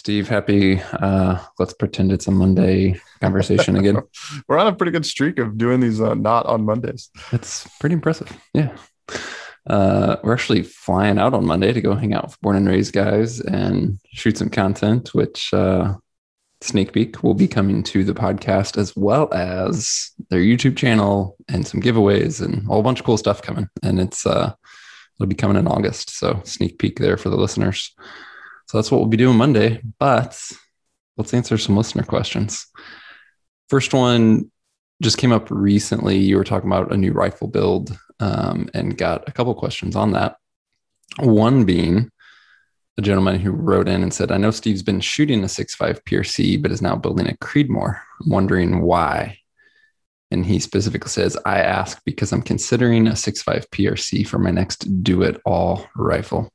Steve, happy. Uh, let's pretend it's a Monday conversation again. We're on a pretty good streak of doing these uh, not on Mondays. It's pretty impressive. Yeah. Uh, we're actually flying out on Monday to go hang out with Born and Raised guys and shoot some content, which uh, sneak peek will be coming to the podcast as well as their YouTube channel and some giveaways and a whole bunch of cool stuff coming. And it's uh, it'll be coming in August, so sneak peek there for the listeners. So that's what we'll be doing Monday. But let's answer some listener questions. First one just came up recently. You were talking about a new rifle build um, and got a couple questions on that. One being a gentleman who wrote in and said, I know Steve's been shooting a 6.5 PRC, but is now building a Creedmoor. I'm wondering why. And he specifically says, I ask because I'm considering a 6.5 PRC for my next do it all rifle.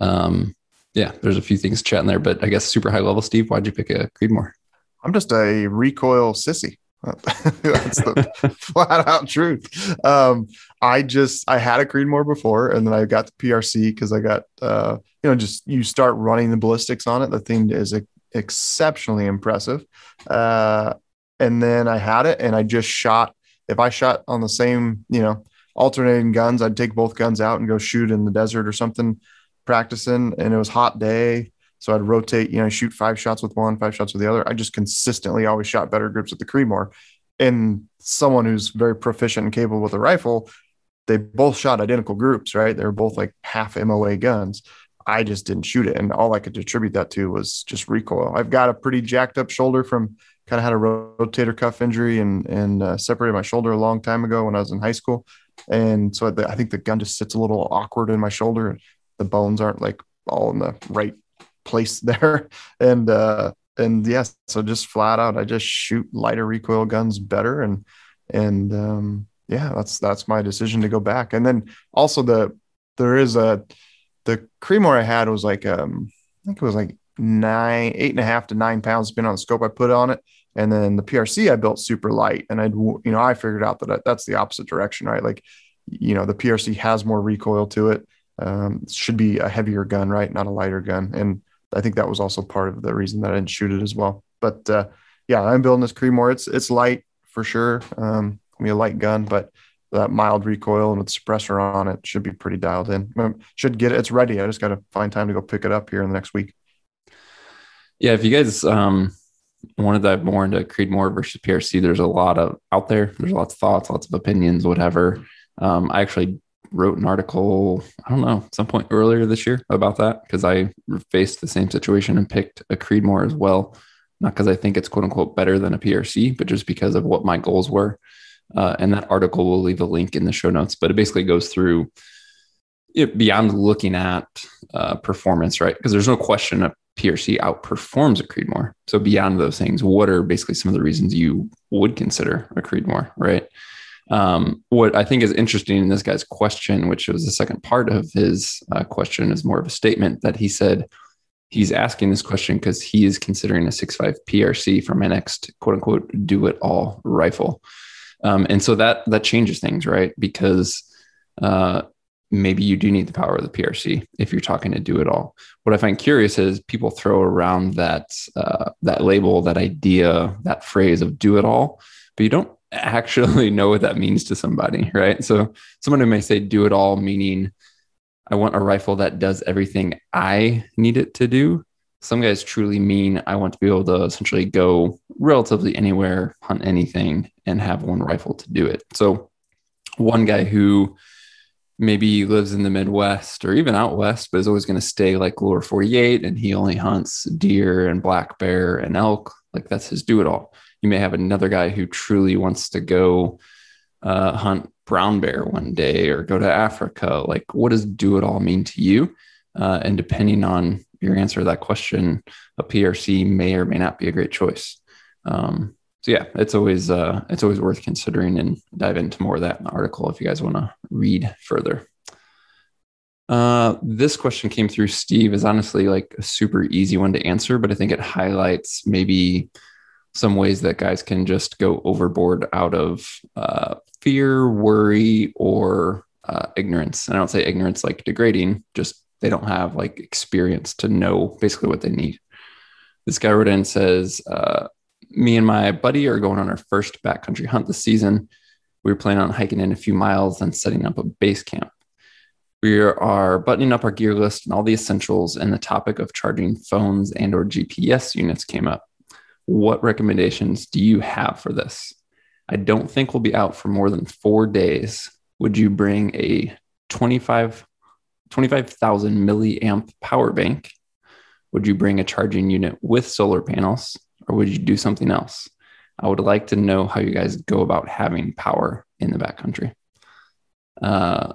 Um, yeah, there's a few things chatting there, but I guess super high level, Steve, why'd you pick a Creedmoor? I'm just a recoil sissy. That's the flat out truth. Um, I just I had a Creedmoor before, and then I got the PRC because I got uh, you know just you start running the ballistics on it. The thing is exceptionally impressive. Uh, and then I had it, and I just shot. If I shot on the same you know alternating guns, I'd take both guns out and go shoot in the desert or something, practicing. And it was hot day, so I'd rotate, you know, shoot five shots with one, five shots with the other. I just consistently always shot better grips with the Creedmoor. And someone who's very proficient and capable with a rifle, they both shot identical groups, right? They were both like half MOA guns. I just didn't shoot it. And all I could attribute that to was just recoil. I've got a pretty jacked up shoulder from kind of had a rotator cuff injury and, and uh, separated my shoulder a long time ago when I was in high school. And so I think the gun just sits a little awkward in my shoulder. The bones aren't like all in the right place there. And uh and yes, yeah, so just flat out, I just shoot lighter recoil guns better. And and um yeah, that's that's my decision to go back. And then also the there is a the Creedmoor I had was like um I think it was like nine, eight and a half to nine pounds depending on the scope I put on it. And then the PRC I built super light, and I'd you know, I figured out that that's the opposite direction, right? Like, you know, the PRC has more recoil to it. Um, should be a heavier gun, right? Not a lighter gun. And I think that was also part of the reason that I didn't shoot it as well. But uh, yeah, I'm building this Creedmoor. It's it's light for sure. Um, be a light gun, but that mild recoil and with suppressor on it should be pretty dialed in. Um, should get it. It's ready. I just got to find time to go pick it up here in the next week. Yeah, if you guys um, want to dive more into Creedmoor versus PRC, there's a lot of out there. There's lots of thoughts, lots of opinions, whatever. Um, I actually wrote an article, I don't know, some point earlier this year about that because I faced the same situation and picked a Creedmoor as well. Not because I think it's quote unquote better than a PRC, but just because of what my goals were. Uh, and that article will leave a link in the show notes, but it basically goes through it beyond looking at uh, performance, right? Because there's no question a PRC outperforms a Creedmoor. So beyond those things, what are basically some of the reasons you would consider a Creedmoor, right? Um, what I think is interesting in this guy's question, which was the second part of his uh, question, is more of a statement that he said he's asking this question because he is considering a 6.5 PRC for my next quote unquote do it all rifle. Um, and so that that changes things, right? Because uh, maybe you do need the power of the PRC if you're talking to do it all. What I find curious is people throw around that uh, that label, that idea, that phrase of do it all, but you don't actually know what that means to somebody, right? So someone who may say do it all, meaning I want a rifle that does everything I need it to do. Some guys truly mean I want to be able to essentially go relatively anywhere, hunt anything, and have one rifle to do it. So, one guy who maybe lives in the Midwest or even out west, but is always going to stay like lower 48 and he only hunts deer and black bear and elk, like that's his do it all you may have another guy who truly wants to go uh, hunt brown bear one day or go to Africa. Like, what does do it all mean to you? Uh, and depending on your answer to that question, a PRC may or may not be a great choice. Um, so yeah, it's always uh, it's always worth considering and dive into more of that in the article if you guys want to read further. Uh, this question came through Steve is honestly like a super easy one to answer, but I think it highlights maybe some ways that guys can just go overboard out of uh, fear, worry, or uh, ignorance. And I don't say ignorance like degrading, just they don't have like experience to know basically what they need. This guy wrote in says, uh, Me and my buddy are going on our first backcountry hunt this season. We were planning on hiking in a few miles and setting up a base camp. We are buttoning up our gear list and all the essentials, and the topic of charging phones and or GPS units came up. What recommendations do you have for this? I don't think we'll be out for more than four days. Would you bring a 25 25,000 milliamp power bank? Would you bring a charging unit with solar panels or would you do something else? I would like to know how you guys go about having power in the backcountry. Uh,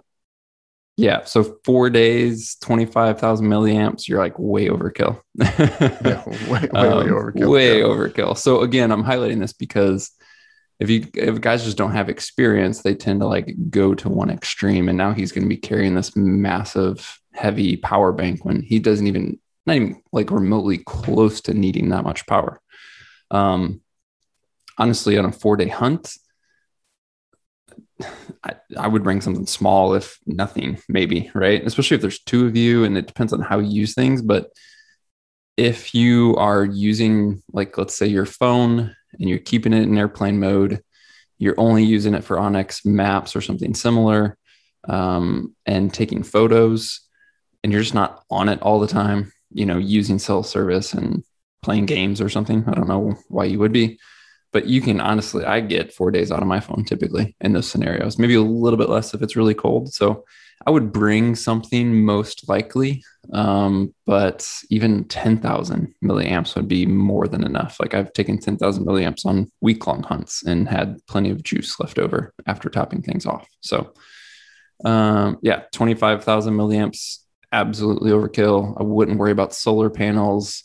yeah, so four days, 25,000 milliamps, you're like way overkill. yeah, way, way, um, way overkill. Way yeah. overkill. So, again, I'm highlighting this because if you if guys just don't have experience, they tend to like go to one extreme. And now he's going to be carrying this massive, heavy power bank when he doesn't even not even like remotely close to needing that much power. Um, honestly, on a four day hunt, I, I would bring something small, if nothing, maybe, right? Especially if there's two of you and it depends on how you use things. But if you are using, like, let's say your phone and you're keeping it in airplane mode, you're only using it for onX maps or something similar, um, and taking photos, and you're just not on it all the time, you know, using cell service and playing games or something. I don't know why you would be, but you can honestly, I get four days out of my phone typically in those scenarios, maybe a little bit less if it's really cold. So I would bring something most likely, um, but even 10,000 milliamps would be more than enough. Like I've taken 10,000 milliamps on week long hunts and had plenty of juice left over after topping things off. So, um, yeah, 25,000 milliamps, absolutely overkill. I wouldn't worry about solar panels.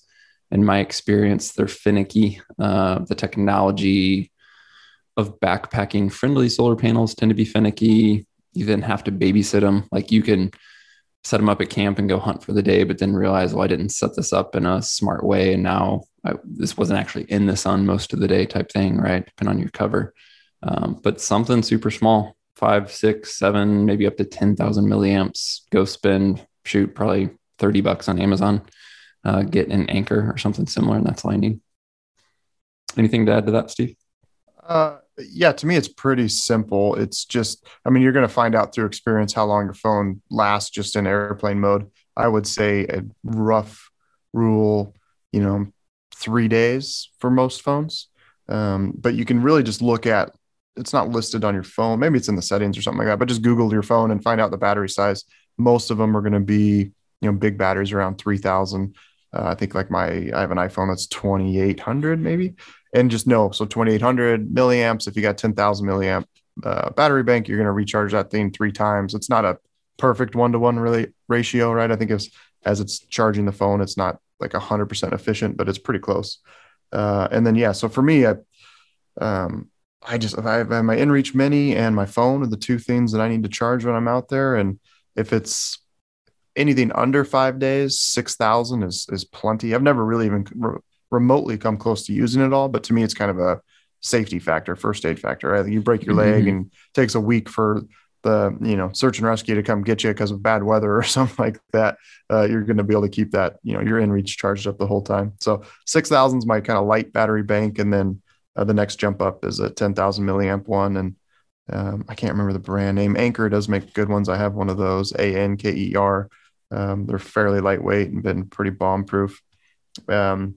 In my experience, they're finicky. Uh, the technology of backpacking friendly solar panels tend to be finicky you then have to babysit them. Like you can set them up at camp and go hunt for the day, but then realize, well, I didn't set this up in a smart way. And now I, this wasn't actually in the sun most of the day type thing, right? Depending on your cover. Um, but something super small, five, six, seven, maybe up to 10,000 milliamps, go spend, shoot probably 30 bucks on Amazon, uh, get an Anker or something similar. And that's all I need. Anything to add to that, Steve? Uh, yeah, to me, it's pretty simple. It's just, I mean, you're going to find out through experience how long your phone lasts just in airplane mode. I would say a rough rule, you know, three days for most phones. Um, but you can really just look at it's not listed on your phone. Maybe it's in the settings or something like that, but just Google your phone and find out the battery size. Most of them are going to be, you know, big batteries around 3000. Uh, I think like my, I have an iPhone that's 2800 maybe? And just no. so 2800 milliamps if you got 10,000 milliamp uh, battery bank you're going to recharge that thing three times. It's not a perfect one-to-one really ratio right? I think it's as it's charging the phone it's not like 100% efficient but it's pretty close. Uh, and then yeah so for me i um, i just i have my inreach mini and my phone are the two things that i need to charge when i'm out there. And if it's anything under five days 6000 is is plenty i've never really even remotely come close to using it all. But to me, it's kind of a safety factor, first aid factor. Right? You break your mm-hmm. leg and takes a week for the you know search and rescue to come get you because of bad weather or something like that. Uh, you're going to be able to keep that you know your inReach charged up the whole time. So six thousand is my kind of light battery bank, and then uh, the next jump up is a ten thousand milliamp one, and um, I can't remember the brand name. Anker does make good ones. I have one of those. A N K E R. Um, they're fairly lightweight and been pretty bomb proof. Um,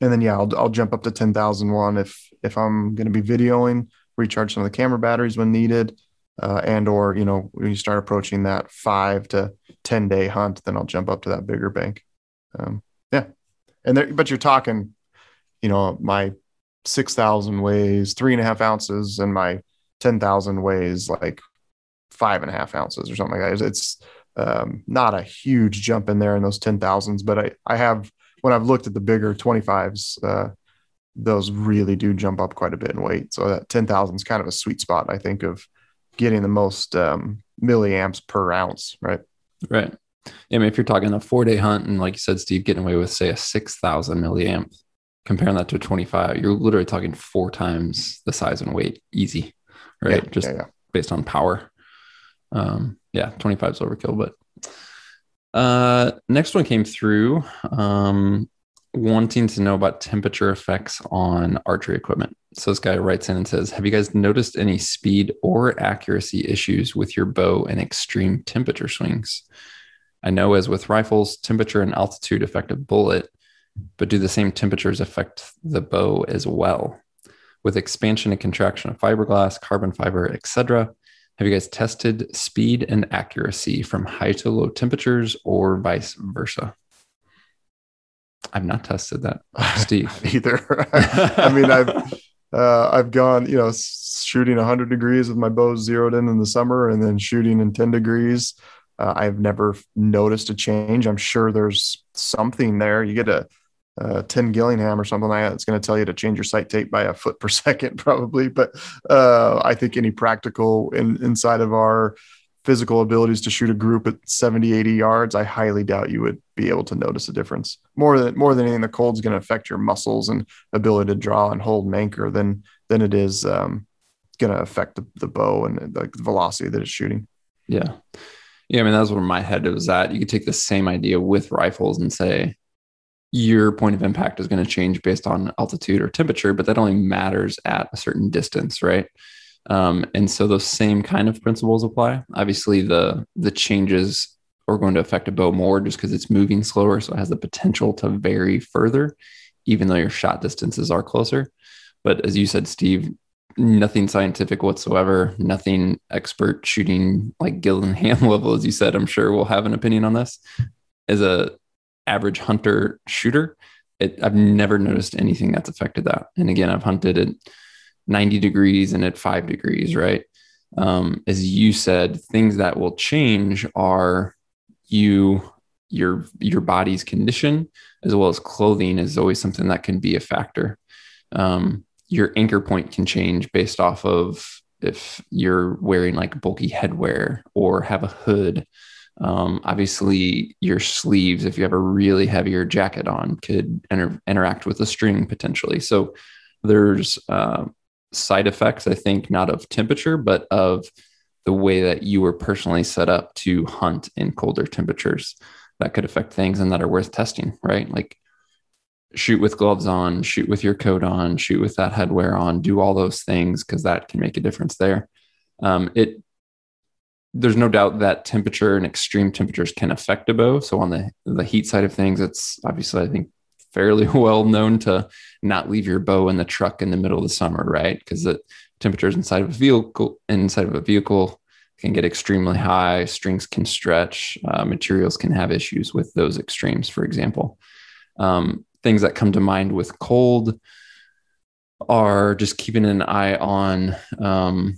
and then yeah, I'll I'll jump up to 10,001 if if I'm going to be videoing, recharge some of the camera batteries when needed, uh, and or you know when you start approaching that five to 10 day hunt, then I'll jump up to that bigger bank. Um, yeah, and there, but you're talking, you know, my 6,000 weighs three and a half ounces, and my 10,000 weighs like five and a half ounces or something like that. It's um, not a huge jump in there in those 10,000s, but I I have when I've looked at the bigger 25s, uh, those really do jump up quite a bit in weight. So that 10,000 is kind of a sweet spot, I think, of getting the most um, milliamps per ounce, right? Right. I mean, if you're talking a four day hunt and like you said, Steve, getting away with say a 6,000 milliamp, comparing that to a 25, you're literally talking four times the size and weight, easy, right? Yeah, Just yeah, yeah. based on power. Um, yeah, 25 is overkill, but uh, next one came through. Um, wanting to know about temperature effects on archery equipment. So this guy writes in and says, Have you guys noticed any speed or accuracy issues with your bow and extreme temperature swings? I know as with rifles, temperature and altitude affect a bullet, but do the same temperatures affect the bow as well? With expansion and contraction of fiberglass, carbon fiber, etc., have you guys tested speed and accuracy from high to low temperatures or vice versa? I've not tested that, Steve. Either. I mean, I've uh, I've gone, you know, shooting 100 degrees with my bow zeroed in in the summer, and then shooting in 10 degrees. Uh, I've never noticed a change. I'm sure there's something there. You get a, a Tim Gillingham or something like that. It's going to tell you to change your sight tape by a foot per second, probably. But uh, I think any practical in, inside of our physical abilities to shoot a group at 70, 80 yards, I highly doubt you would be able to notice a difference. More than more than anything, the cold's going to affect your muscles and ability to draw and hold and anchor than than it is um, going to affect the, the bow and the, the velocity that it's shooting. Yeah. Yeah, I mean that's where my head was at. You could take the same idea with rifles and say your point of impact is going to change based on altitude or temperature, but that only matters at a certain distance, right? Um, and so those same kind of principles apply. Obviously, the the changes are going to affect a bow more just because it's moving slower, so it has the potential to vary further, even though your shot distances are closer. But as you said, Steve, nothing scientific whatsoever, nothing expert shooting like Gillingham level, as you said. I'm sure we'll have an opinion on this. As a average hunter shooter, it, I've never noticed anything that's affected that. And again, I've hunted at 90 degrees and at five degrees, right? Um, as you said, things that will change are you your your body's condition as well as clothing is always something that can be a factor. Um, your anchor point can change based off of if you're wearing like bulky headwear or have a hood. Um, obviously, your sleeves, if you have a really heavier jacket on, could inter- interact with the string potentially. So there's uh, side effects, I think, not of temperature, but of the way that you were personally set up to hunt in colder temperatures that could affect things and that are worth testing, right? Like shoot with gloves on, shoot with your coat on, shoot with that headwear on, do all those things because that can make a difference there. Um, it there's no doubt that temperature and extreme temperatures can affect a bow. So on the the heat side of things, it's obviously I think fairly well known to not leave your bow in the truck in the middle of the summer, right? Because the temperatures inside of a vehicle inside of a vehicle can get extremely high. Strings can stretch. Uh, materials can have issues with those extremes. For example, um, things that come to mind with cold are just keeping an eye on um,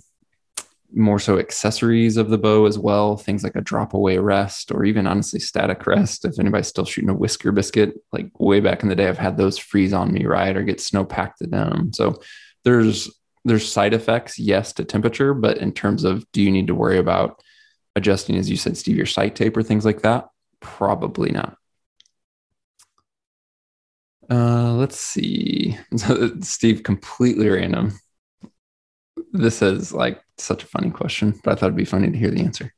more so accessories of the bow as well things like a drop away rest or even honestly static rest. If anybody's still shooting a whisker biscuit like way back in the day i've had those freeze on me right or get snow packed to them. So there's there's side effects yes to temperature but in terms of do you need to worry about adjusting as you said steve your sight tape or things like that? Probably not. Uh let's see. Steve completely random. This is like such a funny question, but I thought it'd be funny to hear the answer.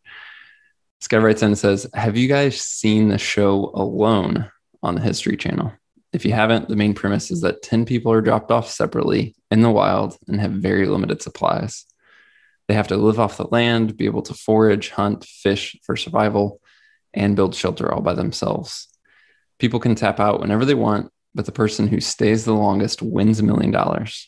This guy writes in and says, Have you guys seen the show Alone on the History Channel? If you haven't, the main premise is that 10 people are dropped off separately in the wild and have very limited supplies. They have to live off the land, be able to forage, hunt, fish for survival, and build shelter all by themselves. People can tap out whenever they want, but the person who stays the longest wins a million dollars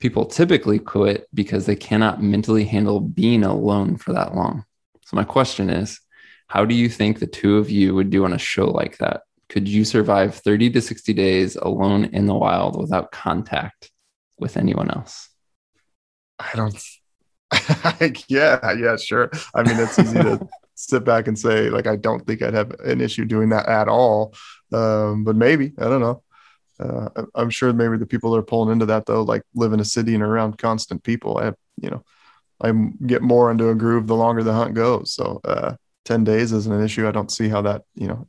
people typically quit because they cannot mentally handle being alone for that long. So, my question is how do you think the two of you would do on a show like that? Could you survive 30 to 60 days alone in the wild without contact with anyone else? I don't. yeah, yeah, sure. I mean, it's easy to sit back and say, like, I don't think I'd have an issue doing that at all. Um, but maybe, I don't know uh, I'm sure maybe the people that are pulling into that though, like live in a city and around constant people. I you know, I get more into a groove the longer the hunt goes. So uh, 10 days isn't an issue. I don't see how that, you know,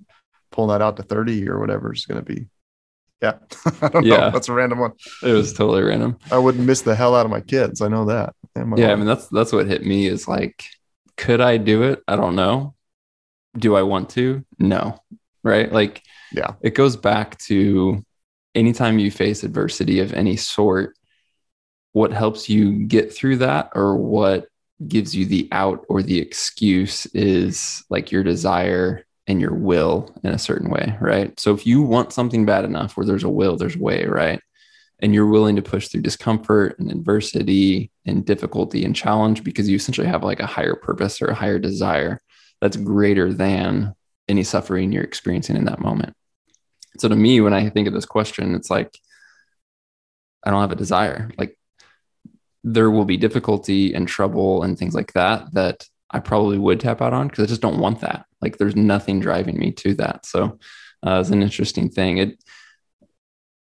pulling that out to 30 or whatever is going to be. Yeah. I don't yeah. know. That's a random one. It was totally random. I wouldn't miss the hell out of my kids. I know that. yeah. Life. I mean, that's, that's what hit me is like, could I do it? I don't know. Do I want to? No. Right. Like, Yeah. It goes back to anytime you face adversity of any sort, what helps you get through that or what gives you the out or the excuse is like your desire and your will in a certain way, right? So if you want something bad enough where there's a will, there's a way, right? And you're willing to push through discomfort and adversity and difficulty and challenge because you essentially have like a higher purpose or a higher desire that's greater than any suffering you're experiencing in that moment. So to me, when I think of this question, it's like, I don't have a desire. Like there will be difficulty and trouble and things like that that I probably would tap out on because I just don't want that. Like there's nothing driving me to that. So uh, it's an interesting thing. It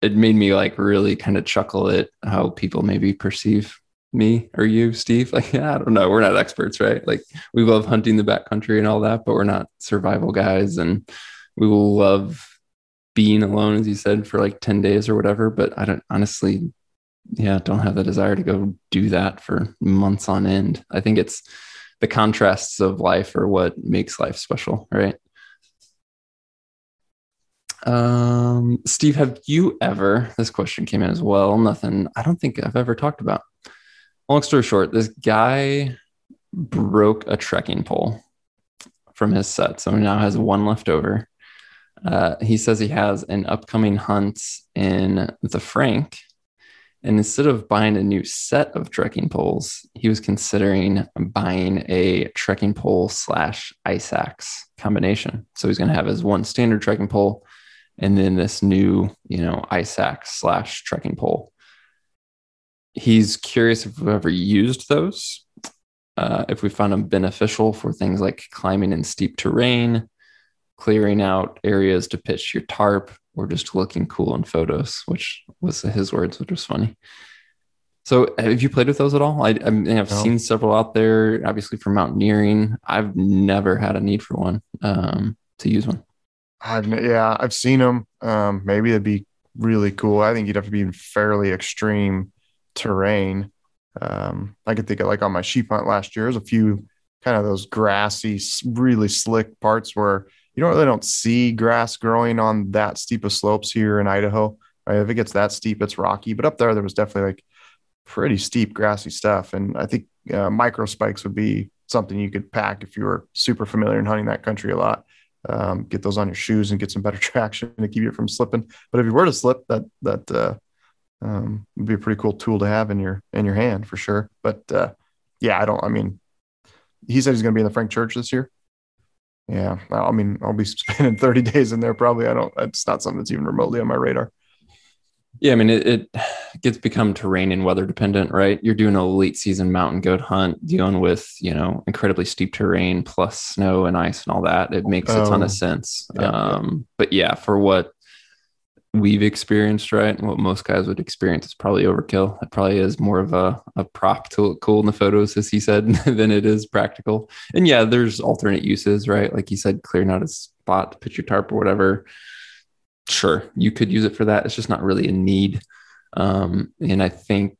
it made me like really kind of chuckle at how people maybe perceive me or you, Steve. Like, yeah, I don't know. We're not experts, right? Like we love hunting the backcountry and all that, but we're not survival guys. And we will love being alone, as you said, for like 10 days or whatever. But I don't honestly, yeah, don't have the desire to go do that for months on end. I think it's the contrasts of life are what makes life special, right? Um, Steve, have you ever, this question came in as well, nothing I don't think I've ever talked about. Long story short, this guy broke a trekking pole from his set. So he now has one left over. Uh, he says he has an upcoming hunt in the Frank and instead of buying a new set of trekking poles, he was considering buying a trekking pole slash ice axe combination. So he's going to have his one standard trekking pole and then this new, you know, ice axe slash trekking pole. He's curious if we've ever used those, uh, if we found them beneficial for things like climbing in steep terrain, clearing out areas to pitch your tarp, or just looking cool in photos, which was his words, which was funny. So, have you played with those at all? I, I mean, I've no. seen several out there, obviously for mountaineering. I've never had a need for one um, to use one. I've yeah, I've seen them. Um, maybe it'd be really cool. I think you'd have to be in fairly extreme terrain. Um, I could think of like on my sheep hunt last year, there's a few kind of those grassy, really slick parts where you don't really don't see grass growing on that steep of slopes here in Idaho. Right? If it gets that steep, it's rocky. But up there, there was definitely like pretty steep grassy stuff. And I think uh, micro spikes would be something you could pack if you were super familiar in hunting that country a lot. Um, get those on your shoes and get some better traction to keep you from slipping. But if you were to slip, that that uh, um, would be a pretty cool tool to have in your in your hand for sure. But uh, yeah, I don't. I mean, he said he's going to be in the Frank Church this year. Yeah, I mean, I'll be spending 30 days in there probably. I don't. It's not something that's even remotely on my radar. Yeah, I mean, it, it gets become terrain and weather dependent, right? You're doing a late season mountain goat hunt, dealing with you know incredibly steep terrain plus snow and ice and all that. It makes a ton of oh, sense. Yeah, um, yeah. But yeah, for what we've experienced, right? And what most guys would experience is probably overkill. It probably is more of a, a prop to look cool in the photos, as he said, than it is practical. And yeah, there's alternate uses, right? Like he said, clearing out a spot to put your tarp or whatever. Sure, you could use it for that. It's just not really a need. Um, and I think,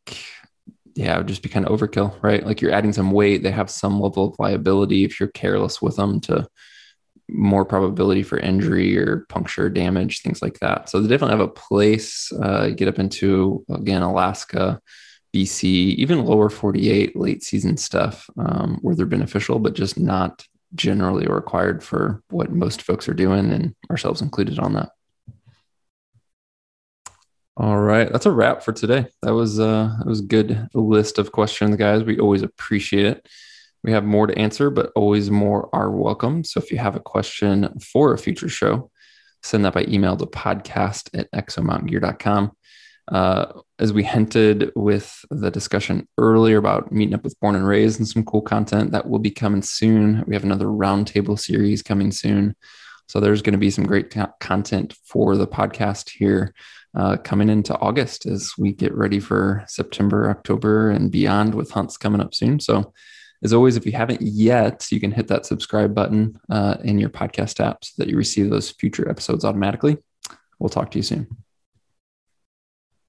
yeah, it would just be kind of overkill, right? Like you're adding some weight. They have some level of liability if you're careless with them to more probability for injury or puncture damage, things like that. So they definitely have a place. Uh, get up into again Alaska, BC, even lower 48 late season stuff um, where they're beneficial, but just not generally required for what most folks are doing, and ourselves included on that. All right, that's a wrap for today. That was uh, that was a good list of questions, guys. We always appreciate it. We have more to answer, but always more are welcome. So if you have a question for a future show, send that by email to podcast at exomountaingear.com. Uh, as we hinted with the discussion earlier about meeting up with Born and Raised and some cool content that will be coming soon. We have another roundtable series coming soon. So there's going to be some great co- content for the podcast here uh, coming into August as we get ready for September, October, and beyond with hunts coming up soon. So as always, if you haven't yet, you can hit that subscribe button uh, in your podcast app so that you receive those future episodes automatically. We'll talk to you soon.